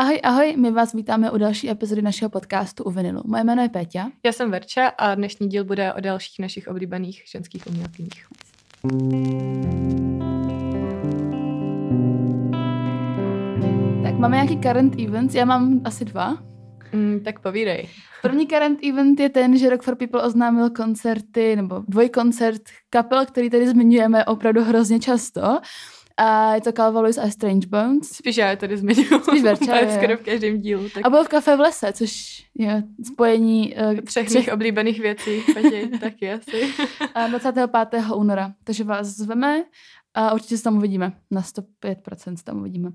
Ahoj, ahoj, my vás vítáme u další epizody našeho podcastu u Vinilu. Moje jméno je Péťa. Já jsem Verča a dnešní díl bude o dalších našich oblíbených ženských umělkyních. Tak máme nějaký current events, já mám asi dva. Mm, tak povídej. První current event je ten, že Rock for People oznámil koncerty, nebo dvojkoncert kapel, který tady zmiňujeme opravdu hrozně často. A je to Calvalis a Strange Bones. Spíš já je tady zmiňuji. Spíš Verča, je skoro v každém dílu. Tak A byl v kafe v lese, což je spojení uh, třech mých oblíbených věcí, Peti, taky asi. a 25. února. Takže vás zveme a určitě se tam uvidíme. Na 105% se tam uvidíme.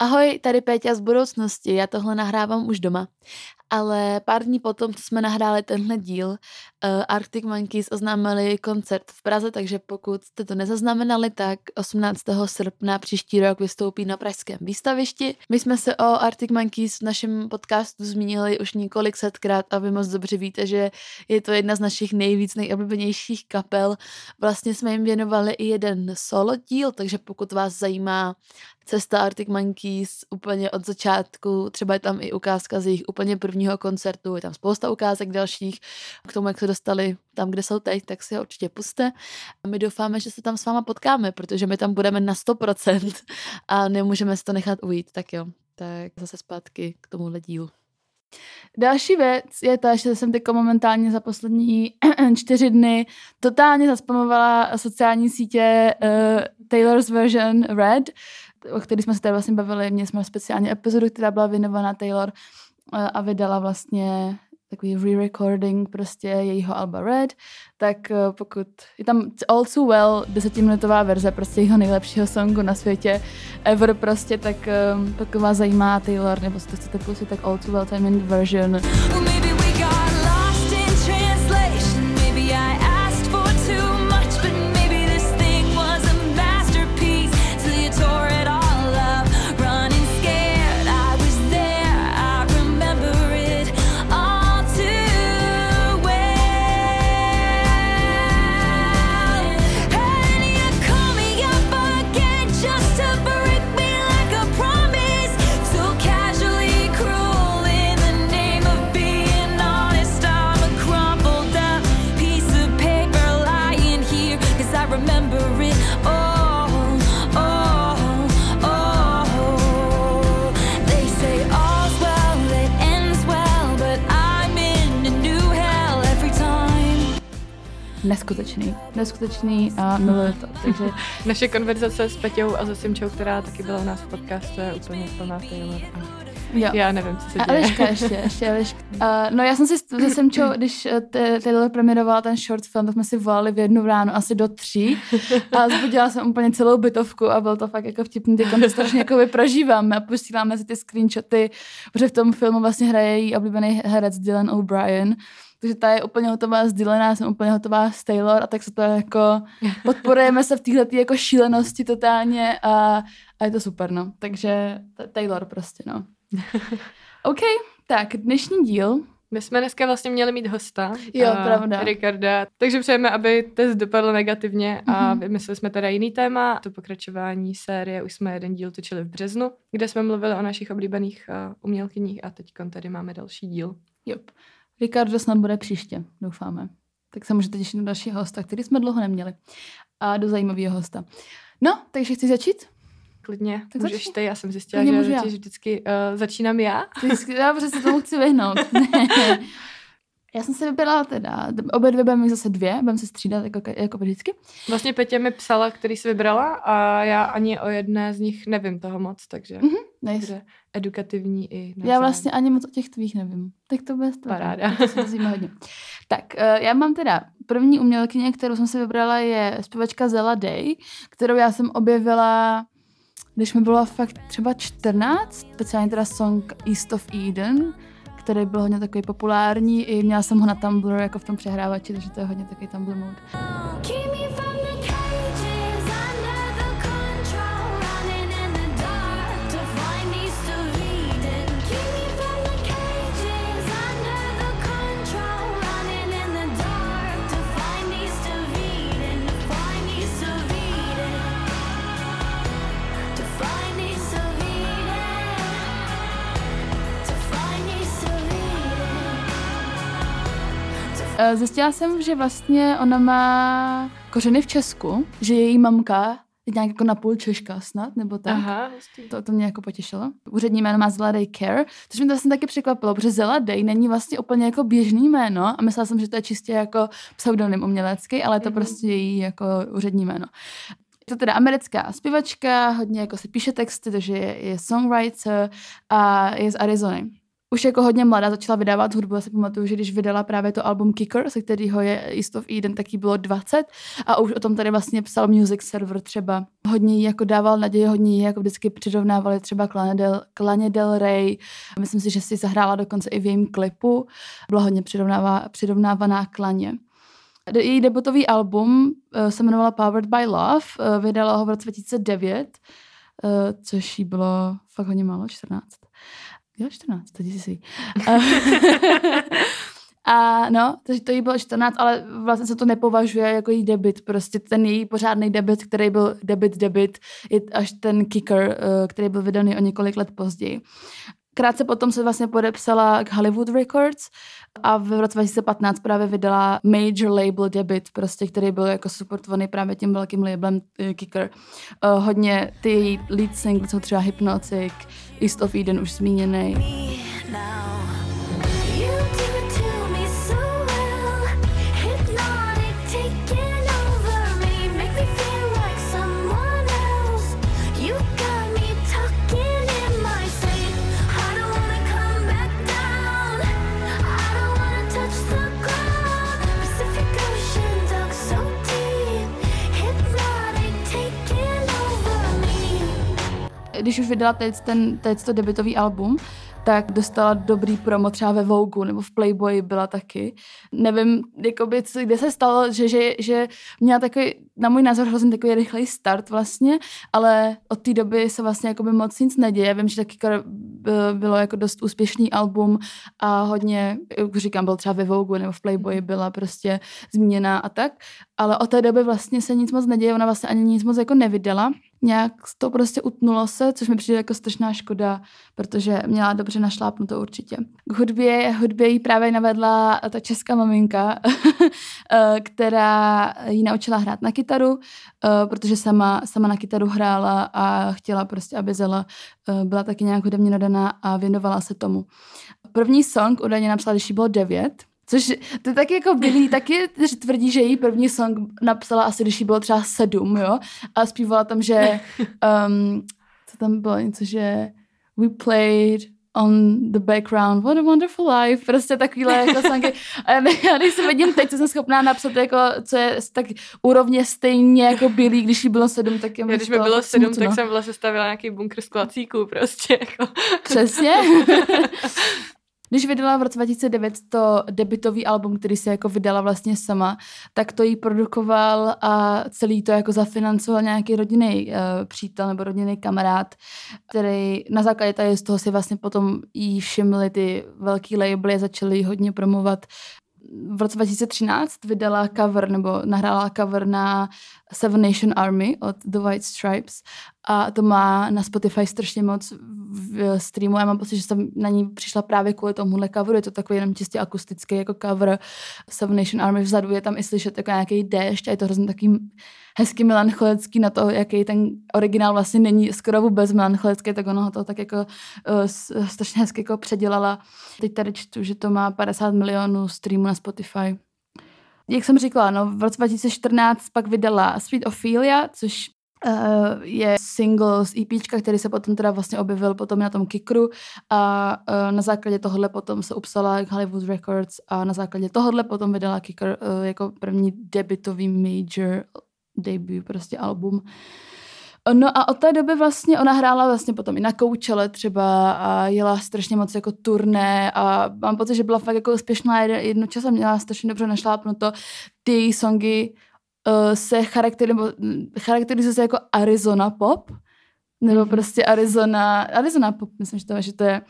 Ahoj, tady Péťa z budoucnosti, já tohle nahrávám už doma. Ale pár dní potom, co jsme nahráli tenhle díl, uh, Arctic Monkeys oznámili koncert v Praze, takže pokud jste to nezaznamenali, tak 18. srpna příští rok vystoupí na pražském výstavišti. My jsme se o Arctic Monkeys v našem podcastu zmínili už několik setkrát a vy moc dobře víte, že je to jedna z našich nejvíc nejoblíbenějších kapel. Vlastně jsme jim věnovali i jeden solo díl, takže pokud vás zajímá cesta Arctic Monkeys úplně od začátku, třeba je tam i ukázka z jejich úplně prvního koncertu, je tam spousta ukázek dalších k tomu, jak se dostali tam, kde jsou teď, tak si ho určitě puste. A my doufáme, že se tam s váma potkáme, protože my tam budeme na 100% a nemůžeme si to nechat ujít. Tak jo, tak zase zpátky k tomuhle dílu. Další věc je ta, že jsem teď momentálně za poslední čtyři dny totálně zaspamovala sociální sítě uh, Taylor's version Red, o který jsme se tady vlastně bavili. Měli jsme speciálně epizodu, která byla věnovaná Taylor uh, a vydala vlastně takový re-recording prostě jejího Alba Red, tak uh, pokud je tam All Too Well, desetiminutová verze prostě jeho nejlepšího songu na světě ever prostě, tak um, pokud vás zajímá Taylor, nebo si to chcete pustit, tak All Too Well Time in version. Well, Neskutečný, neskutečný a miluju to, takže Naše konverzace s Peťou a se Simčou, která taky byla u nás v podcastu, je úplně plná Taylor. A jo. já nevím, co se A děje. Eliška ještě, ještě Eliška. Uh, no já jsem si se Semčou, když eh, Taylor premiérovala ten short film, tak jsme si volali v jednu ráno asi do tří a zbudila jsem úplně celou bytovku a byl to fakt jako vtipný, teď to strašně jako prožíváme a posíláme si ty screenshoty, protože v tom filmu vlastně hraje její oblíbený herec Dylan O'Brien, takže ta je úplně hotová s Dylan, já jsem úplně hotová s Taylor a tak se to jako podporujeme se v téhle jako šílenosti totálně a, a je to super, no. Takže Taylor prostě, no. OK, tak dnešní díl. My jsme dneska vlastně měli mít hosta. Jo, a pravda. Ricarda. Takže přejeme, aby test dopadl negativně a Mhm. vymysleli jsme teda jiný téma. To pokračování série už jsme jeden díl točili v březnu, kde jsme mluvili o našich oblíbených uh, umělkyních a teď tady máme další díl. Jop. Ricardo snad bude příště, doufáme. Tak se můžete těšit na dalšího hosta, který jsme dlouho neměli. A do zajímavého hosta. No, takže chci začít? Klidně, Tak můžeš začni. ty, já jsem zjistila, Klidně že já. totiž vždycky uh, začínám já. Ty- Já protože se tomu chci vyhnout. Já jsem se vybrala teda, obě dvě budeme zase dvě, budeme se střídat jako, jako vždycky. Vlastně Petě mi psala, který jsi vybrala a já ani o jedné z nich nevím toho moc, takže Mhm, Nice. edukativní i Já vlastně ani moc o těch tvých nevím. Tak to bude to. Paráda. To se hodně. Tak, uh, já mám teda první umělkyně, kterou jsem si vybrala, je zpěvačka Zella Day, kterou já jsem objevila, když mi bylo fakt třeba 14, speciálně teda song East of Eden, který byl hodně takový populární, i měla jsem ho na Tumblr jako v tom přehrávači, takže to je hodně takový Tumblr mode. Zjistila jsem, že vlastně ona má kořeny v Česku, že její mamka je nějak jako napůl Češka snad, nebo tak. Aha, hustý. To, to mě jako potěšilo. Úřední jméno má Zela Day Care, což mě to vlastně taky překvapilo, protože Zela Day není vlastně úplně jako běžný jméno a myslela jsem, že to je čistě jako pseudonym umělecký, ale je to Mhm. prostě její jako úřední jméno. Je to teda americká zpěvačka, hodně jako si píše texty, takže je, je songwriter a je z Arizony. Už jako hodně mladá začala vydávat hudbu. Já si pamatuju, že když vydala právě to album Kicker, se kterého je East of Eden, tak bylo 20 a už o tom tady vlastně psal Music Server třeba. Hodně jí jako dával naději, hodně jí jako vždycky přirovnávali třeba k Lana Del, Del Rey. Myslím si, že si zahrála dokonce i v jejím klipu. Byla hodně přirovnávaná k Laně. De- Její debutový album eh, se jmenovala Powered by Love, eh, vydala ho v roce 2009, eh, což jí bylo fakt hodně málo, 14. Jo, 14, to si. A no, takže to jí bylo 14, ale vlastně se to nepovažuje jako její debit. Prostě ten její pořádný debit, který byl debit, debit, je až ten kicker, eh, který byl vydaný o několik let později. Krátce potom se vlastně podepsala k Hollywood Records a v roce 2015 právě vydala major label debit, prostě, který byl jako supportovaný právě tím velkým labelem uh, Kicker. Uh, hodně ty lead singles jsou třeba Hypnotic, East of Eden už zmíněný. now. Když už vydala teď, ten, teď to debitový album, tak dostala dobrý promo třeba ve Vogue nebo v Playboy byla taky. Nevím, jakoby, co, kde se stalo, že, že, že měla takový, na můj názor, hrozně takový rychlej start vlastně, ale od té doby se vlastně jakoby moc nic neděje. Vím, že taky bylo jako dost úspěšný album a hodně, jak říkám, byl třeba ve Vogue nebo v Playboy byla prostě zmíněná a tak, ale od té doby vlastně se nic moc neděje, ona vlastně ani nic moc jako nevydala. Nějak to prostě utnulo se, což mi přijde jako strašná škoda, protože měla dobře našlápnuto určitě. K hudbě, hudbě jí právě navedla ta česká maminka, eh, která ji naučila hrát na kytaru, eh, protože sama, sama na kytaru hrála a chtěla prostě, aby Zela eh, byla taky nějak hudebně nadaná a věnovala se tomu. První song údajně napsala, když jí bylo devět, Což to je taky jako Billy, taky tvrdí, že její první song napsala asi, když jí bylo třeba sedm, jo? A zpívala tam, že, um, co tam bylo, něco, že we played on the background, what a wonderful life, prostě takovýhle jako songy. A já, když se vidím teď, co jsem schopná napsat, jako, co je tak úrovně stejně jako Billy, když jí bylo sedm, tak je Já, když mi bylo sedm, tak jsem vlastně stavila nějaký bunkr z klacíků prostě. Jako. Přesně. Když vydala v roce 2009 to debitový album, který se jako vydala vlastně sama, tak to jí produkoval a celý to jako zafinancoval nějaký rodinný uh, přítel nebo rodinný kamarád, který na základě tady z toho si vlastně potom jí všimli ty velký labely začali ji hodně promovat. V roce 2013 vydala cover nebo nahrála cover na Seven Nation Army od The White Stripes a to má na Spotify strašně moc v streamu. Já mám pocit, že jsem na ní přišla právě kvůli tomuhle coveru. Je to takový jenom čistě akustický jako cover Seven Nation Army. Vzadu je tam i slyšet jako nějaký déšť a je to hrozně taký hezky melancholický na to, jaký ten originál vlastně není skoro vůbec melancholický, tak ono ho to tak jako uh, strašně hezky jako předělala. Teď tady čtu, že to má 50 milionů streamů na Spotify. Jak jsem říkala, no, v roce 2014 pak vydala Sweet Ophelia, což uh, je single z EPčka, který se potom teda vlastně objevil potom na tom Kikru a uh, na základě tohohle potom se upsala Hollywood Records a na základě tohohle potom vydala Kicker uh, jako první debitový major debut prostě album. No a od té doby vlastně ona hrála vlastně potom i na koučele třeba a jela strašně moc jako turné a mám pocit, že byla fakt jako úspěšná jedno čas a měla strašně dobře našlápnuto. Ty její songy uh, se mm, charakterizují se jako Arizona pop, nebo Mhm. prostě Arizona, Arizona pop, myslím, že to, že to je,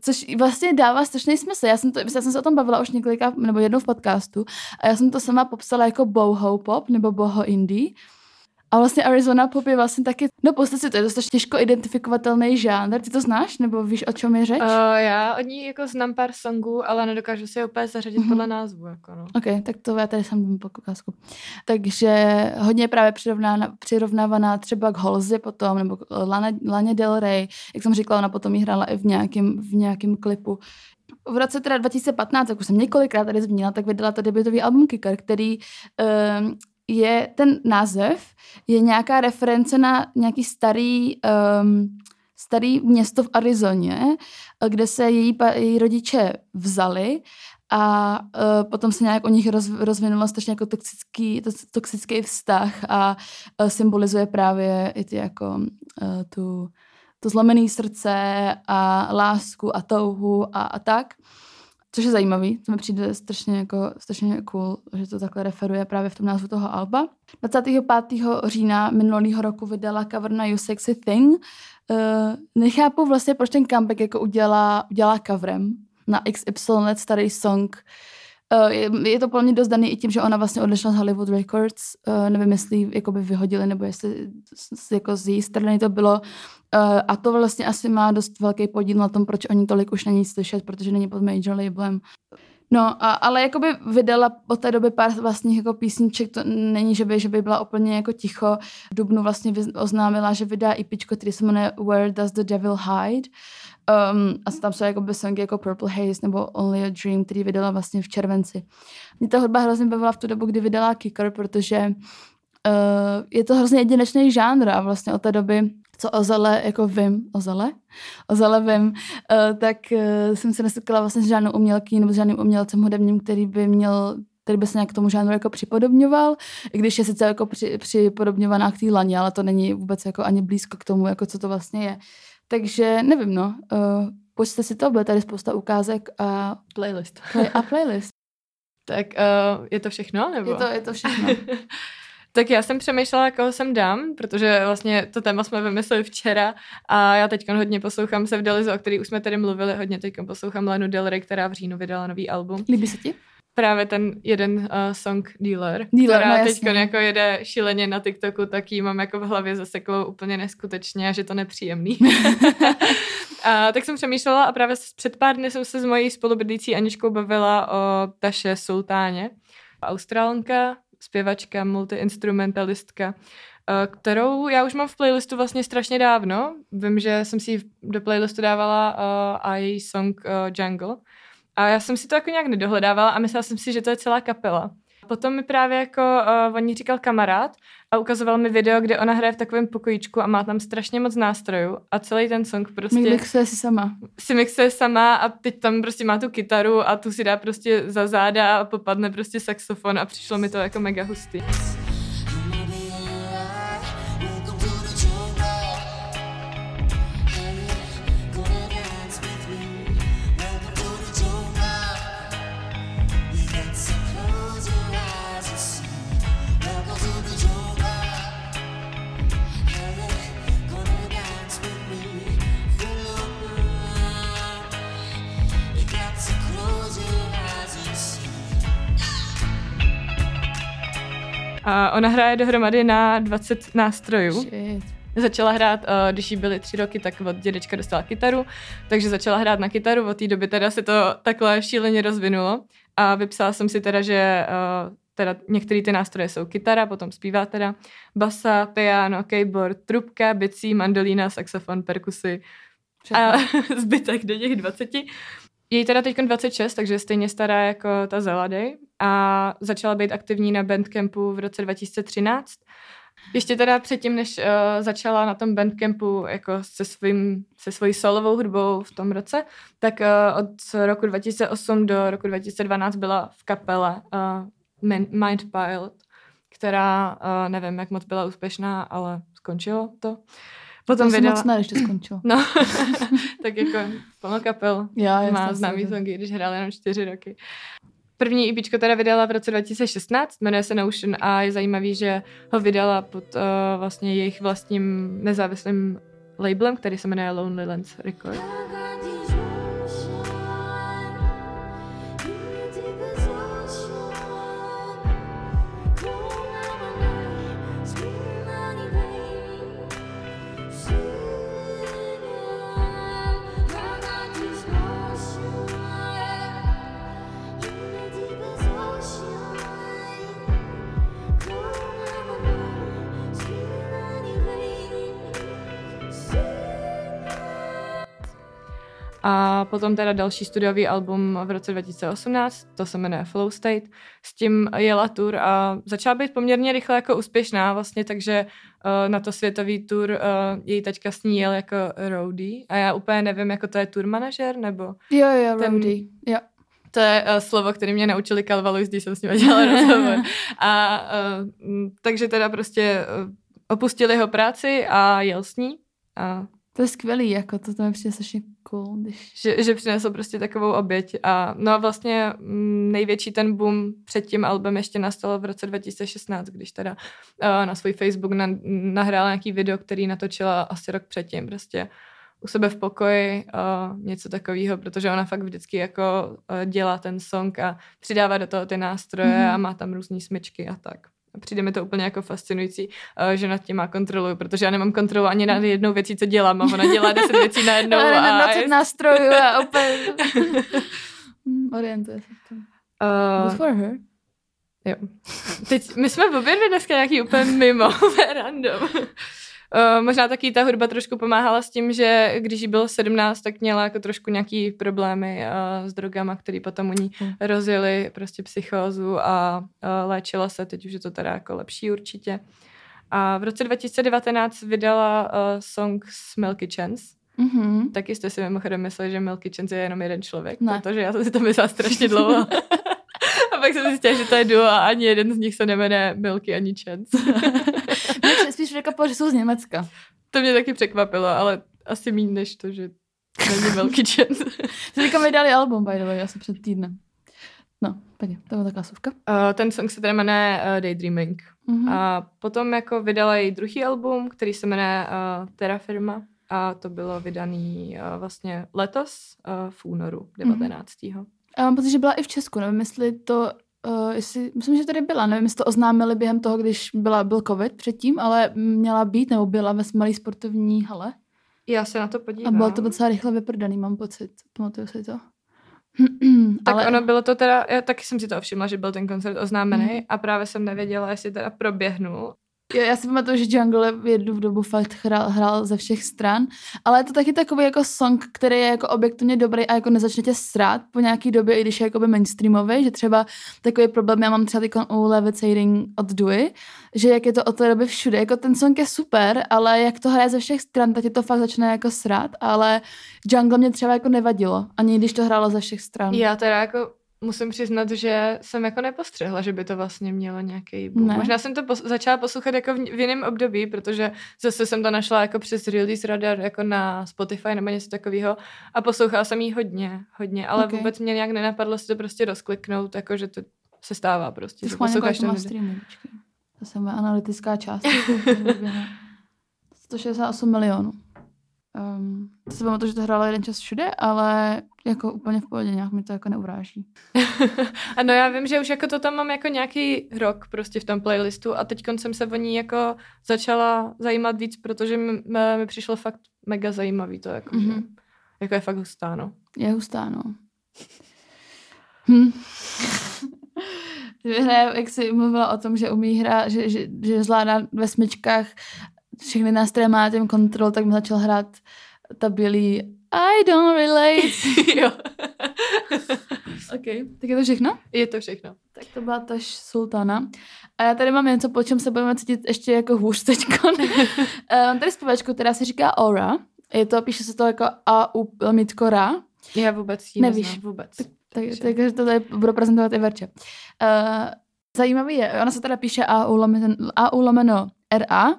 což vlastně dává strašný smysl. Já jsem, to, já jsem se o tom bavila už několika, nebo jednou v podcastu a já jsem to sama popsala jako boho pop, nebo boho indie, A vlastně Arizona Pop je vlastně taky, no v podstatě to je dost těžko identifikovatelný žánr. Ty to znáš, nebo víš, o čem je řeč? Uh, já od ní jako znám pár songů, ale nedokážu si je úplně zařadit Mhm. podle názvu. Jako no. OK, tak to já tady po ukázku. Takže hodně je právě přirovnána, přirovnávaná třeba k Halsey potom, nebo k Lana, Laně Del Rey. Jak jsem říkala, ona potom ji hrála i v nějakém, v nějakém klipu. V roce teda 2015, jak už jsem několikrát tady zmínila, tak vydala to debutový album Kicker, který um, je ten název, je nějaká reference na nějaký starý, um, starý město v Arizoně, kde se její, její rodiče vzali a uh, potom se nějak o nich roz, rozvinulo strašně jako toxický, to, toxický vztah a uh, symbolizuje právě i ty jako uh, tu, to zlomené srdce a lásku a touhu a, a tak. Což je zajímavý, to mi přijde strašně, jako, strašně cool, že to takhle referuje právě v tom názvu toho alba. 25. října minulého roku vydala cover na You Sexy Thing. Uh, nechápu vlastně, proč ten comeback jako udělá, udělá coverem na XY let starý song. Uh, je, to plně dost daný i tím, že ona vlastně odešla z Hollywood Records. Uh, nevím, jestli jakoby vyhodili, nebo jestli jako z její strany to bylo. Uh, a to vlastně asi má dost velký podíl na tom, proč oni tolik už není slyšet, protože není pod major labelem. No, a, ale jakoby vydala od té doby pár vlastních jako písniček, to není, že by, že by byla úplně jako ticho. V Dubnu vlastně oznámila, že vydá EPčko, který se jmenuje Where Does the Devil Hide. Um, a tam jsou jakoby songy jako Purple Haze nebo Only a Dream, který vydala vlastně v červenci. Mě ta hudba hrozně bavila v tu dobu, kdy vydala Kicker, protože uh, je to hrozně jedinečný žánr a vlastně od té doby, co o Zele jako vím, o Zele? O Zele vím, uh, tak uh, jsem se nesetkala vlastně s žádnou umělky nebo s žádným umělcem hudebním, který by měl který by se nějak k tomu žánru jako připodobňoval, i když je sice jako při, připodobňovaná k té laně, ale to není vůbec jako ani blízko k tomu, jako co to vlastně je. Takže nevím, no. Uh, Pojďte si to, bude tady spousta ukázek a, Playlist. play, a playlist. tak uh, je to všechno? Nebo? Je to, je to všechno. tak já jsem přemýšlela, koho sem dám, protože vlastně to téma jsme vymysleli včera a já teď hodně poslouchám se v Delizu, o který už jsme tady mluvili, hodně teď poslouchám Lenu Del Rey, která v říjnu vydala nový album. Líbí se ti? Právě ten jeden uh, song Dealer, Dealer, která no teď jako jede šíleně na TikToku, tak jí mám jako v hlavě zaseklou úplně neskutečně a že to nepříjemný. a, tak jsem přemýšlela a právě před pár dny jsem se s mojí spolubydlící Aničkou bavila o Taše Sultáně. Australanka, zpěvačka, multiinstrumentalistka, eh, kterou já už mám v playlistu vlastně strašně dávno. Vím, že jsem si ji do playlistu dávala uh, a její song uh, Jungle. A já jsem si to jako nějak nedohledávala a myslela jsem si, že to je celá kapela. Potom mi právě jako uh, o ní říkal kamarád a ukazoval mi video, kde ona hraje v takovém pokojíčku a má tam strašně moc nástrojů a celý ten song prostě Mixuje si sama. si mixuje sama a teď tam prostě má tu kytaru a tu si dá prostě za záda a popadne prostě saxofon a přišlo mi to jako mega hustý. A ona hraje dohromady na 20 nástrojů. Shit. Začala hrát, uh, když jí byly tři roky, tak od dědečka dostala kytaru, takže začala hrát na kytaru, od té doby teda se to takhle šíleně rozvinulo a vypsala jsem si teda, že uh, teda některé ty nástroje jsou kytara, potom zpívá teda basa, piano, keyboard, trubka, bicí, mandolína, saxofon, perkusy a zbytek do těch 20. Je teda teď 26, takže stejně stará jako ta Zeladej a začala být aktivní na Bandcampu v roce 2013. Ještě teda předtím, než uh, začala na tom bandcampu jako se, svým, se svojí solovou hudbou v tom roce, tak uh, od roku 2008 do roku 2012 byla v kapele uh, Min- Mind Pilot, která uh, nevím, jak moc byla úspěšná, ale skončilo to. Potom to jsem vydala... moc ne, když to skončilo. No, tak jako plno kapel Já, má známý songy, když hrál jenom čtyři roky. První EPčko teda vydala v roce 2016, jmenuje se Notion a je zajímavý, že ho vydala pod uh, vlastně jejich vlastním nezávislým labelem, který se jmenuje Lonely Lands Record. A potom teda další studiový album v roce 2018, to se jmenuje Flow State. S tím jela tour a začala být poměrně rychle jako úspěšná vlastně, takže uh, na to světový tour uh, její taťka s ní jel jako roadie a já úplně nevím, jako to je tour manažer nebo Jo, jo, Ten- roadie. Jo. to je uh, slovo, které mě naučili Calvaluis, když jsem s ním dělala rozhovor. A uh, takže teda prostě uh, opustil jeho práci a jel s ní. A To je skvělý, jako to, to mi přijde strašně cool, když... že, že přinesl prostě takovou oběť. A no a vlastně mm, největší ten boom před tím albem ještě nastal v roce 2016, když teda uh, na svůj Facebook na, nahrála nějaký video, který natočila asi rok předtím, prostě u sebe v pokoji, uh, něco takového, protože ona fakt vždycky jako uh, dělá ten song a přidává do toho ty nástroje Mhm. mm-hmm. a má tam různé smyčky a tak. Přijde mi to úplně jako fascinující, uh, že nad tím má kontrolu, protože já nemám kontrolu ani nad jednou věcí, co dělám a ona dělá deset věcí najednou. Na a 20 je- nástrojů a opět... Hmm, Orientuje se v tom. Uh, Good for her. Jo. Teď, my jsme obě dvě dneska nějaký úplně mimo, random. Uh, možná taky ta hudba trošku pomáhala s tím, že když jí bylo 17, tak měla jako trošku nějaký problémy uh, s drogama, které potom u ní Mm. rozjeli prostě psychózu a uh, léčila se, teď už je to teda jako lepší určitě. A v roce 2019 vydala uh, song s Milky Chance. Mhm. Taky jste si mimochodem mysleli, že Milky Chance je jenom jeden člověk, Ne. protože já jsem si to myslela strašně dlouho. a pak jsem zjistila, že to je duo a ani jeden z nich se nemenuje Milky ani Chance. Se spíš překvapilo, že jsou z Německa. to mě taky překvapilo, ale asi méně než to, že není Milky Chance. Teďka mi dali album, by the way, asi před týdnem. No, pěkně, to byla taková suvka. Uh, ten song se teda jmenuje uh, Daydreaming. Mhm. A potom jako vydala její druhý album, který se jmenuje uh, Terra Firma. A to bylo vydaný uh, vlastně letos uh, v únoru 19. Mm-hmm. A mám pocit, že byla i v Česku, nevím, jestli to, uh, jestli, myslím, že tady byla, nevím, jestli to oznámili během toho, když byla, byl covid předtím, ale měla být, nebo byla ve malé sportovní hale. Já se na to A podívám. bylo to docela rychle vyprodaný, mám pocit, pamatuju si to. Tak ale ono bylo to teda, já taky jsem si to všimla, že byl ten koncert oznámený Mhm. a právě jsem nevěděla, jestli teda proběhnul. Jo, já si pamatuju, že Jungle v jednu dobu fakt hrál, hrál ze všech stran, ale je to taky takový jako song, který je jako objektivně dobrý a jako nezačne tě srát po nějaký době, i když je jakoby mainstreamový, že třeba takový problém, já mám třeba teď u Levitating od Dewey, že jak je to od té doby všude, jako ten song je super, ale jak to hraje ze všech stran, tak ti to fakt začne jako srát, ale Jungle mě třeba jako nevadilo, ani když to hrálo ze všech stran. Já teda jako musím přiznat, že jsem jako nepostřehla, že by to vlastně mělo nějaký boom. Ne. Možná jsem to pos- začala poslouchat jako v, v jiném období, protože zase jsem to našla jako přes Release Radar jako na Spotify nebo něco takového a poslouchala jsem jí hodně, hodně, ale Ok. okay. vůbec mě nějak nenapadlo si to prostě rozkliknout, jako že to se stává prostě. Schválně posloucháš to. To je moje analytická část. 168 milionů. Um, to si pamatuju, že to hrálo jeden čas všude, ale jako úplně v pohodě, nějak mi to jako neuráží. Ano, já vím, že už jako to tam mám jako nějaký rok prostě v tom playlistu a teď jsem se o ní jako začala zajímat víc, protože mi, přišlo fakt mega zajímavý to, jako, mm-hmm. že, Mhm. jako je fakt hustá, no. Je hustá, no. Hm. Hraje, jak jsi mluvila o tom, že umí hrát, že, že, že zvládá ve smyčkách všechny nástroje má tím kontrol, tak mi začal hrát ta bílý I don't relate. jo. OK, tak je to všechno? Je to všechno. Tak to byla tož Sultana. A já tady mám něco, po čem se budeme cítit ještě jako hůř teďko. mám tady zpěvačku, která se říká Aura. Je to, píše se to jako A U lomítko Ra. Já vůbec ji Nevíš. vůbec. Tak, Takže- takže to tady budu prezentovat i Verče. Uh, zajímavý je, ona se teda píše A U lomeno, A RA uh,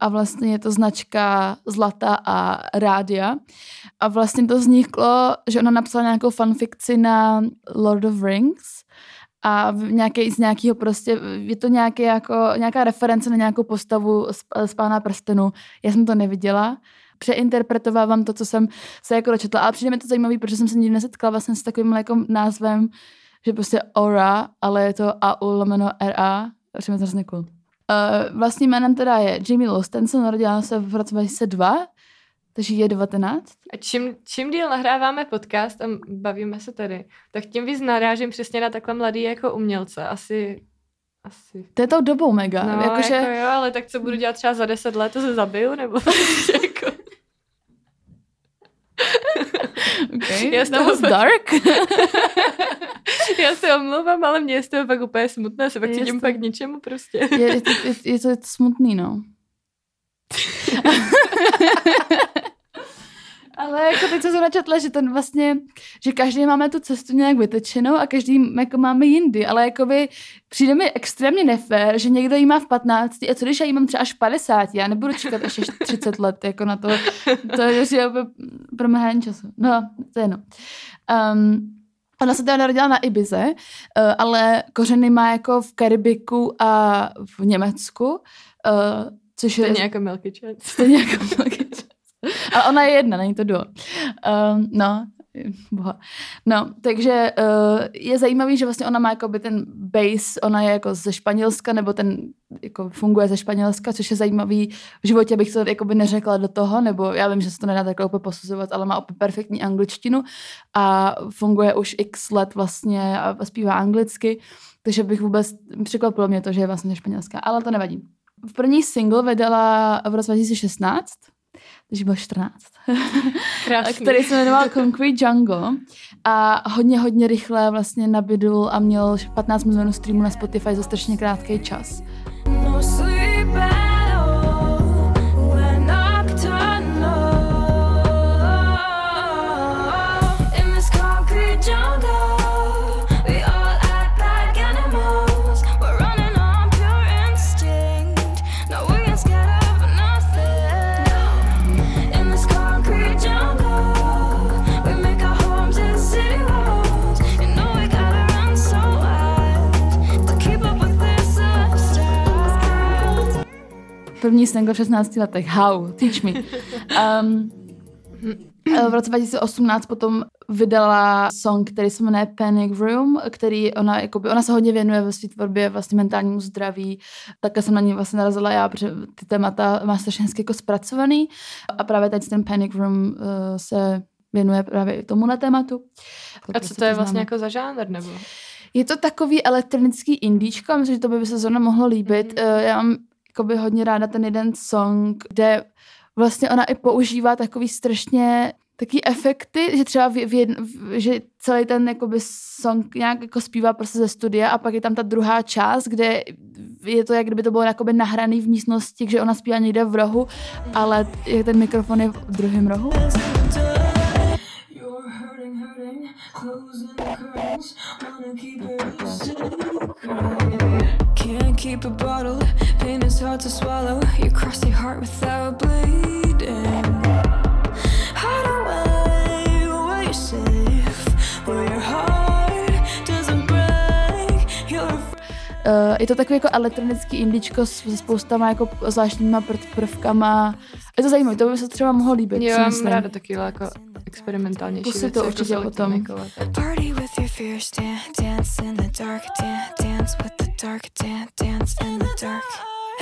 a vlastně je to značka Zlata a Rádia. A vlastně to vzniklo, že ona napsala nějakou fanfikci na Lord of Rings a nějaký, z nějakého prostě, je to nějaký jako, nějaká reference na nějakou postavu z, z Pána prstenu. Já jsem to neviděla, přeinterpretovávám to, co jsem se jako dočetla, ale přijde mi to zajímavý, protože jsem se nikdy nesetkala vlastně s takovým jako názvem, že prostě Aura, ale je to AU lomeno RA, přijde mi to hrozně cool. Uh, vlastním jménem teda je Jamie Lostenson, narodila se v roce 2002, takže je 19. A čím, čím díl nahráváme podcast a bavíme se tady, tak tím víc narážím přesně na takhle mladý jako umělce. Asi, asi. To je tou dobou mega. No, Jakože, jako jo, ale tak co budu dělat třeba za deset let, to se zabiju, nebo jako... Okay. Já That was dark. Já se omlouvám, ale mě je z toho pak úplně smutné, se pak cítím to- pak k ničemu prostě. je, je, to, je, je to smutný, no. Ale jako teď jsem načetla, že ten vlastně, že každý máme tu cestu nějak vytečenou a každý jako máme jindy, ale jakoby přijde mi extrémně nefér, že někdo jí má v 15 a co když já jí mám třeba až v 50, já nebudu čekat až 30 let jako na to, to je že promrhání času. No, to je jedno. Um, Ona se teda narodila na Ibize, eh, ale kořeny má jako v Karibiku a v Německu, eh, což je Stejně jako Milky Chance. stejně jako Milky Ale ona je jedna, není to duo. Um, no, boha. No, takže uh, je zajímavý, že vlastně ona má jakoby ten base, ona je jako ze Španělska, nebo ten jako funguje ze Španělska, což je zajímavý. V životě bych to jakoby neřekla do toho, nebo já vím, že se to nedá takhle úplně posuzovat, ale má úplně perfektní angličtinu a funguje už x let vlastně a zpívá anglicky, takže bych vůbec překvapilo mě to, že je vlastně ze Španělska, ale to nevadí. V první single vydala v roce 2016, takže byl 14, Krásný. který se jmenoval Concrete Jungle a hodně, hodně rychle vlastně nabídl a měl 15 milionů streamů na Spotify za strašně krátký čas. První single v 16 letech. How? Teach me. Um, v roce 2018 potom vydala song, který se jmenuje Panic Room, který ona, jakoby, ona se hodně věnuje ve své tvorbě vlastně mentálnímu zdraví. Také jsem na ní vlastně narazila já, protože ty témata má strašně hezky jako zpracovaný a právě teď ten Panic Room uh, se věnuje právě i tomuhle tématu. A co to je vlastně jako za žánr, nebo? Je to takový elektronický indíčko, myslím, že to by se zrovna mohlo líbit. Mhm. Mm-hmm. Já mám jakoby hodně ráda ten jeden song, kde vlastně ona i používá takový strašně taký efekty, že třeba v, v že celý ten jakoby song nějak jako zpívá prostě ze studia a pak je tam ta druhá část, kde je to, jak kdyby to bylo jakoby nahraný v místnosti, že ona zpívá někde v rohu, ale ten mikrofon je v druhém rohu. Closing the curtains, wanna keep it. Can't keep a bottle, pain is hard to swallow. You cross your heart without bleeding. Hide away where you're safe, where your heart doesn't break. You're. Uh, je to takový jako elektronický indičko s, se spoustama jako zvláštníma prv, prvkama. Je to zajímavé, to by se třeba mohlo líbit. Jo, mám ráda takové jako experimentálnější Pustit věci, to jako určitě elektronikou a tak. Party with your fears, dan- dance in the dark, dan- dance with the dark, dan- dance in the dark.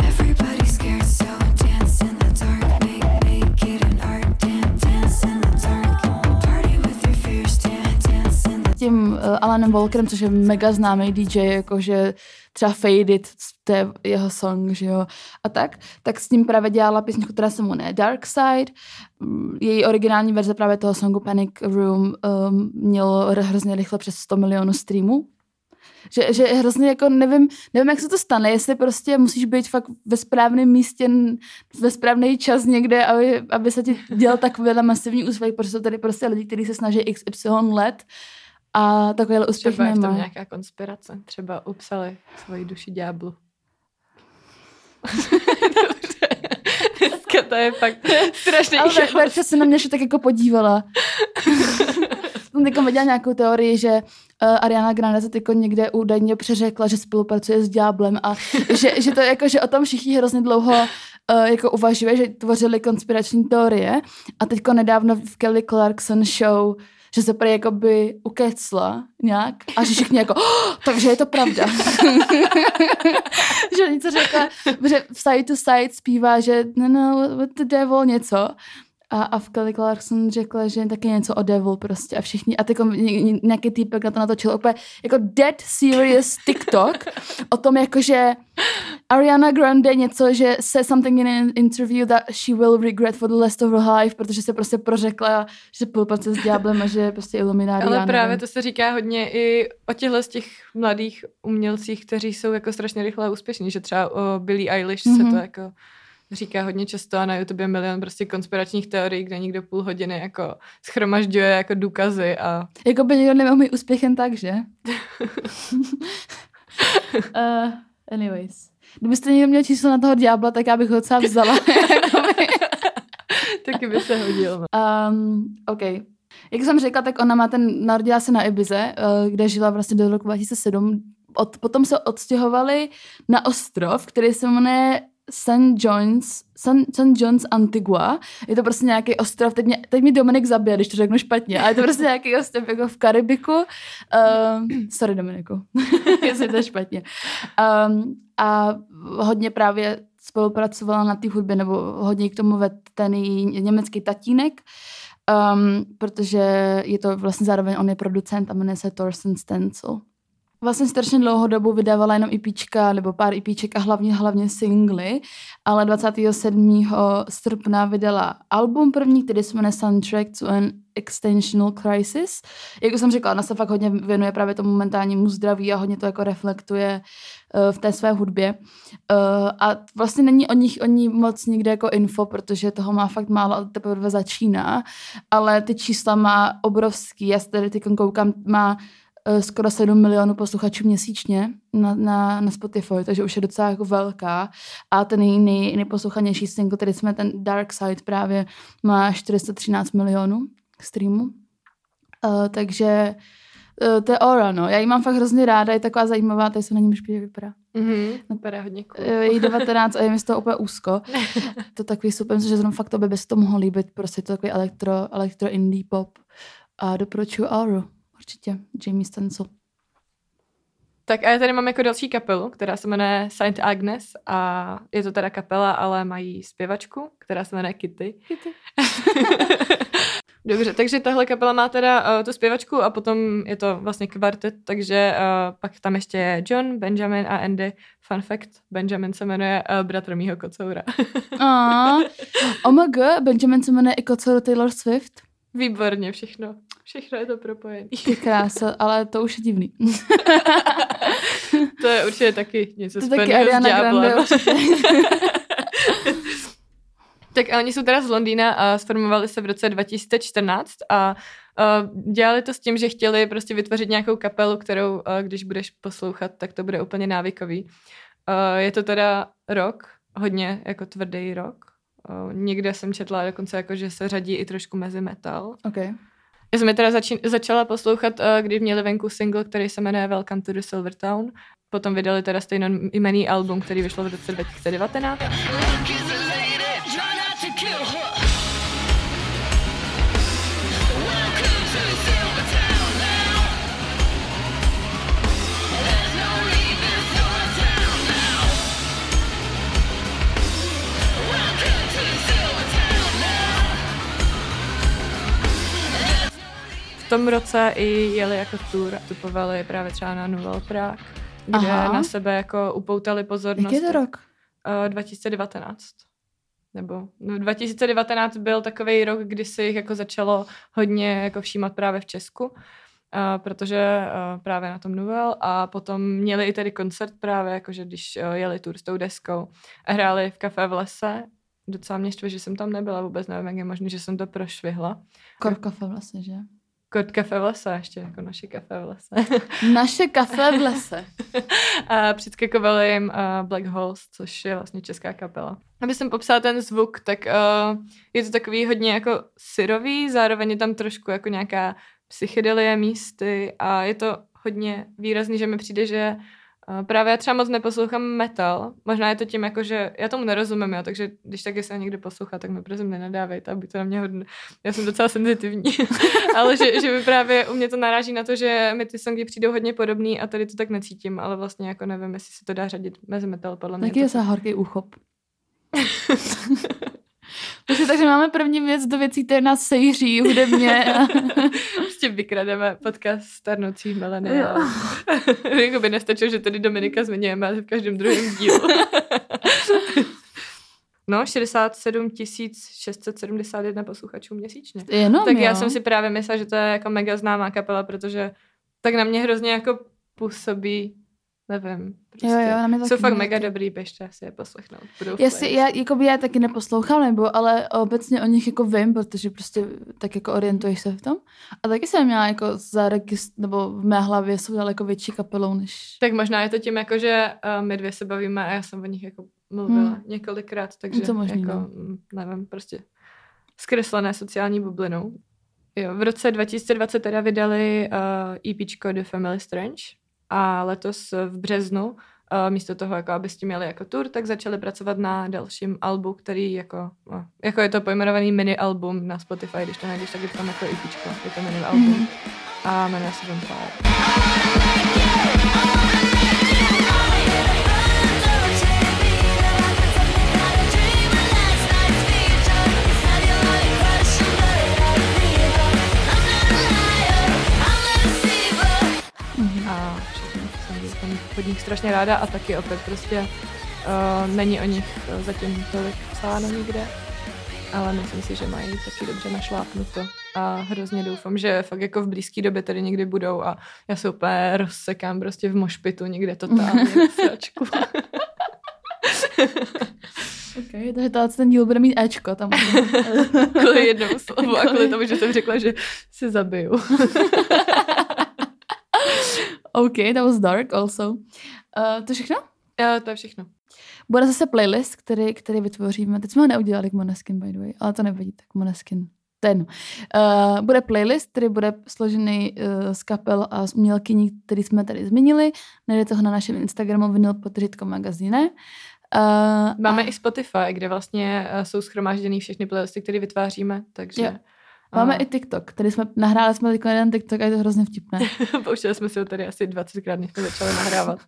Everybody's scared, so dance in the dark, make make it an art, dan- dance in the dark. Party with your fears, dan- dance in the tím uh, Alanem Walkerem, což je mega známý DJ, jakože třeba Fade It, to je jeho song, že jo, a tak, tak s ním právě dělala písničku, která se jmenuje Dark Side. Mm, Její originální verze právě toho songu Panic Room um, mělo hrozně rychle přes 100 milionů streamů. Že, že hrozně jako nevím, nevím, jak se to stane, jestli prostě musíš být fakt ve správném místě, ve správný čas někde, aby, aby se ti dělal takovýhle masivní úspěch, protože jsou tady prostě lidi, kteří se snaží XY let a takovýhle úspěch Třeba je v tom nemá. nějaká konspirace. Třeba upsali svoji duši ďáblu. Dneska to je fakt strašný Ale. Verča se na mě ještě tak jako podívala. Jsem teď viděla nějakou teorii, že uh, Ariana Grande se teď někde údajně přeřekla, že spolupracuje s Ďáblem a že, že to jako, že o tom všichni hrozně dlouho uh, jako uvažuje, že tvořili konspirační teorie a teďko nedávno v Kelly Clarkson show že se prý jakoby ukecla nějak a že všichni jako, oh, takže je to pravda. že něco řekla, že v Side to Side zpívá, že no, no, the devil něco. A, a v Kelly Clarkson řekla, že taky něco o devil prostě a všichni, a teď nějaký týpek na to natočil úplně jako dead serious TikTok o tom jako, že Ariana Grande něco, že said something in an interview that she will regret for the rest of her life, protože se prostě prořekla, že spolupracuje s Diablem a že je prostě iluminář. Ale právě to se říká hodně i o těchhle z těch mladých umělcích, kteří jsou jako strašně rychle úspěšní, že třeba o Billie Eilish mm-hmm. se Mhm. to jako říká hodně často a na YouTube je milion prostě konspiračních teorií, kde někdo půl hodiny jako schromažďuje jako důkazy a Jako by někdo nemohl mít úspěch jen tak, že? uh, anyways. Kdybyste někdo měl číslo na toho Diabla, tak já bych ho docela vzala. Taky by se hodil. Um, OK. Jak jsem řekla, tak ona má ten, narodila se na Ibize, uh, kde žila vlastně do roku 2007. Od, potom se odstěhovali na ostrov, který se jmenuje St. John's, St. St. John's Antigua. Je to prostě nějaký ostrov, teď mě, teď mi Dominik zabije, když to řeknu špatně, ale je to prostě nějaký ostrov jako v Karibiku. Uh, sorry Dominiku, jestli to je špatně. Um, a hodně právě spolupracovala na té hudbě, nebo hodně k tomu vedl ten německý tatínek, um, protože je to vlastně zároveň on je producent a jmenuje se Thorsten Stencil. Vlastně strašně dlouhou dobu vydávala jenom EPčka nebo pár EPček a hlavně, hlavně singly, ale 27. srpna vydala album první, který se jmenuje Soundtrack to an Extensional Crisis. Jak už jsem řekla, ona se fakt hodně věnuje právě tomu mentálnímu zdraví a hodně to jako reflektuje uh, v té své hudbě. Uh, a vlastně není o nich o ní moc nikde jako info, protože toho má fakt málo a teprve začíná, ale ty čísla má obrovský. Já se tady teď koukám, má skoro 7 milionů posluchačů měsíčně na, na, na Spotify, takže už je docela jako velká. A ten její nej, nejposlouchanější single, který jsme ten Dark Side právě, má 413 milionů streamů. Uh, takže uh, to je Aura, no. Já ji mám fakt hrozně ráda, je taková zajímavá, tady se na ní můžu vypadá. Mhm, vypadá hodně cool. Je jí 19 a je mi z toho úplně úzko. To je takový super, že zrovna fakt tobě by se to mohlo líbit, prostě to je takový elektro, elektro indie pop. A doporučuji Auru, určitě, Jamie Stencil. Tak a já tady mám jako další kapelu, která se jmenuje Saint Agnes a je to teda kapela, ale mají zpěvačku, která se jmenuje Kitty. Kitty. Dobře, takže tahle kapela má teda uh, tu zpěvačku a potom je to vlastně kvartet, takže uh, pak tam ještě je John, Benjamin a Andy. Fun fact, Benjamin se jmenuje uh, bratr mýho kocoura. A OMG, Benjamin se jmenuje i kocour Taylor Swift. Výborně, všechno. Všechno je to propojené. Ty krása, ale to už je divný. to je určitě taky něco To je taky Ariana Grande. Tak oni jsou teda z Londýna a sformovali se v roce 2014 a uh, dělali to s tím, že chtěli prostě vytvořit nějakou kapelu, kterou, uh, když budeš poslouchat, tak to bude úplně návykový. Uh, je to teda rok, hodně jako tvrdý rok. Uh, někde jsem četla dokonce, jako, že se řadí i trošku mezi metal. okay. Já jsem je teda začín, začala poslouchat, uh, když měli venku single, který se jmenuje Welcome to the Silver Town. Potom vydali teda stejno jmený album, který vyšlo v roce 2019. tom roce i jeli jako tour, vstupovali právě třeba na Nouvelle Prague, kde Aha. na sebe jako upoutali pozornost. Jaký je to rok? Uh, 2019. Nebo no, 2019 byl takový rok, kdy si jich jako začalo hodně jako všímat právě v Česku, uh, protože uh, právě na tom Nouvelle a potom měli i tedy koncert právě, jakože když uh, jeli tour s tou deskou a hráli v kafe v lese. Docela mě štve, že jsem tam nebyla, vůbec nevím, jak je možné, že jsem to prošvihla. Korkafe vlastně, že? Kod kafe v lese, ještě jako naše kafe v lese. Naše kafe v lese. a předskakovali jim uh, Black Holes, což je vlastně česká kapela. Aby jsem popsala ten zvuk, tak uh, je to takový hodně jako syrový, zároveň je tam trošku jako nějaká psychedelie místy a je to hodně výrazný, že mi přijde, že uh, právě já třeba moc neposlouchám metal. Možná je to tím, jako, že já tomu nerozumím, jo, takže když tak se někdo poslouchá, tak mi prosím nenadávejte, aby to na mě hodně... Já jsem docela senzitivní, ale že, že mi právě u mě to naráží na to, že mi ty songy přijdou hodně podobný a tady to tak necítím, ale vlastně jako nevím, jestli se to dá řadit mezi metal, podle mě. Taky je za horký úchop. takže, takže máme první věc do věcí, které nás sejří hudebně. Prostě vykrademe podcast starnoucí mileniál. jako by nestačilo, že tady Dominika zmiňujeme v každém druhém dílu. no, 67 671 posluchačů měsíčně. Jenom, tak jo. já jsem si právě myslela, že to je jako mega známá kapela, protože tak na mě hrozně jako působí, nevím, prostě. Jo, jo, na mě Jsou fakt mega dobrý, běžte si je poslechnout. Budou Já, si, já, jako by já taky neposlouchám, nebo, ale obecně o nich jako vím, protože prostě tak jako orientuješ se v tom. A taky jsem měla jako zaregistr, nebo v mé hlavě jsou daleko větší kapelou, než... Tak možná je to tím, jako, že uh, my dvě se bavíme a já jsem o nich jako mluvila Hmm. několikrát, takže to možný, jako, no. mm, nevím, prostě zkreslené sociální bublinou. Jo, v roce 2020 teda vydali uh, EPčko The Family Strange a letos v březnu uh, místo toho, jako aby s tím měli jako tour, tak začali pracovat na dalším albu, který jako, no, jako je to pojmenovaný mini album na Spotify, když to najdeš, tak je to tam jako EPčko, je to mini album Mhm. a jmenuje se Vampire. Jsem jsem pod nich strašně ráda a taky opět prostě uh, není o nich uh, zatím tolik psáno nikde, ale myslím si, že mají taky dobře našlápnuto a hrozně doufám, že fakt jako v blízké době tady někdy budou a já se úplně rozsekám prostě v mošpitu někde totálně sračku. Okay, takže to, ten díl bude mít Ečko tam. kvůli jednomu slovu a kvůli tomu, že jsem řekla, že se zabiju. OK, that was dark also. Uh, to všechno? Jo, to je všechno. Bude zase playlist, který, který vytvoříme. Teď jsme ho neudělali k Moneskin, by the way, ale to nevadí, tak Moneskin. To je jedno. Uh, bude playlist, který bude složený uh, z kapel a z umělkyní, který jsme tady zmínili. Najdete ho na našem Instagramu vinyl potřitko magazíne. Uh, Máme a i Spotify, kde vlastně uh, jsou schromážděný všechny playlisty, které vytváříme, takže... Jo. Máme a- i TikTok, který jsme nahráli jsme teď jeden TikTok a je to hrozně vtipné. Pouštěli jsme si ho tady asi 20krát, než jsme začali nahrávat.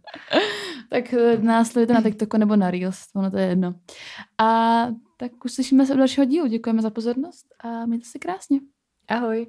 tak eh, nás sledujte na TikToku nebo na Reels, ono to je jedno. A tak už slyšíme se u dalšího dílu. Děkujeme za pozornost a mějte se krásně. Ahoj.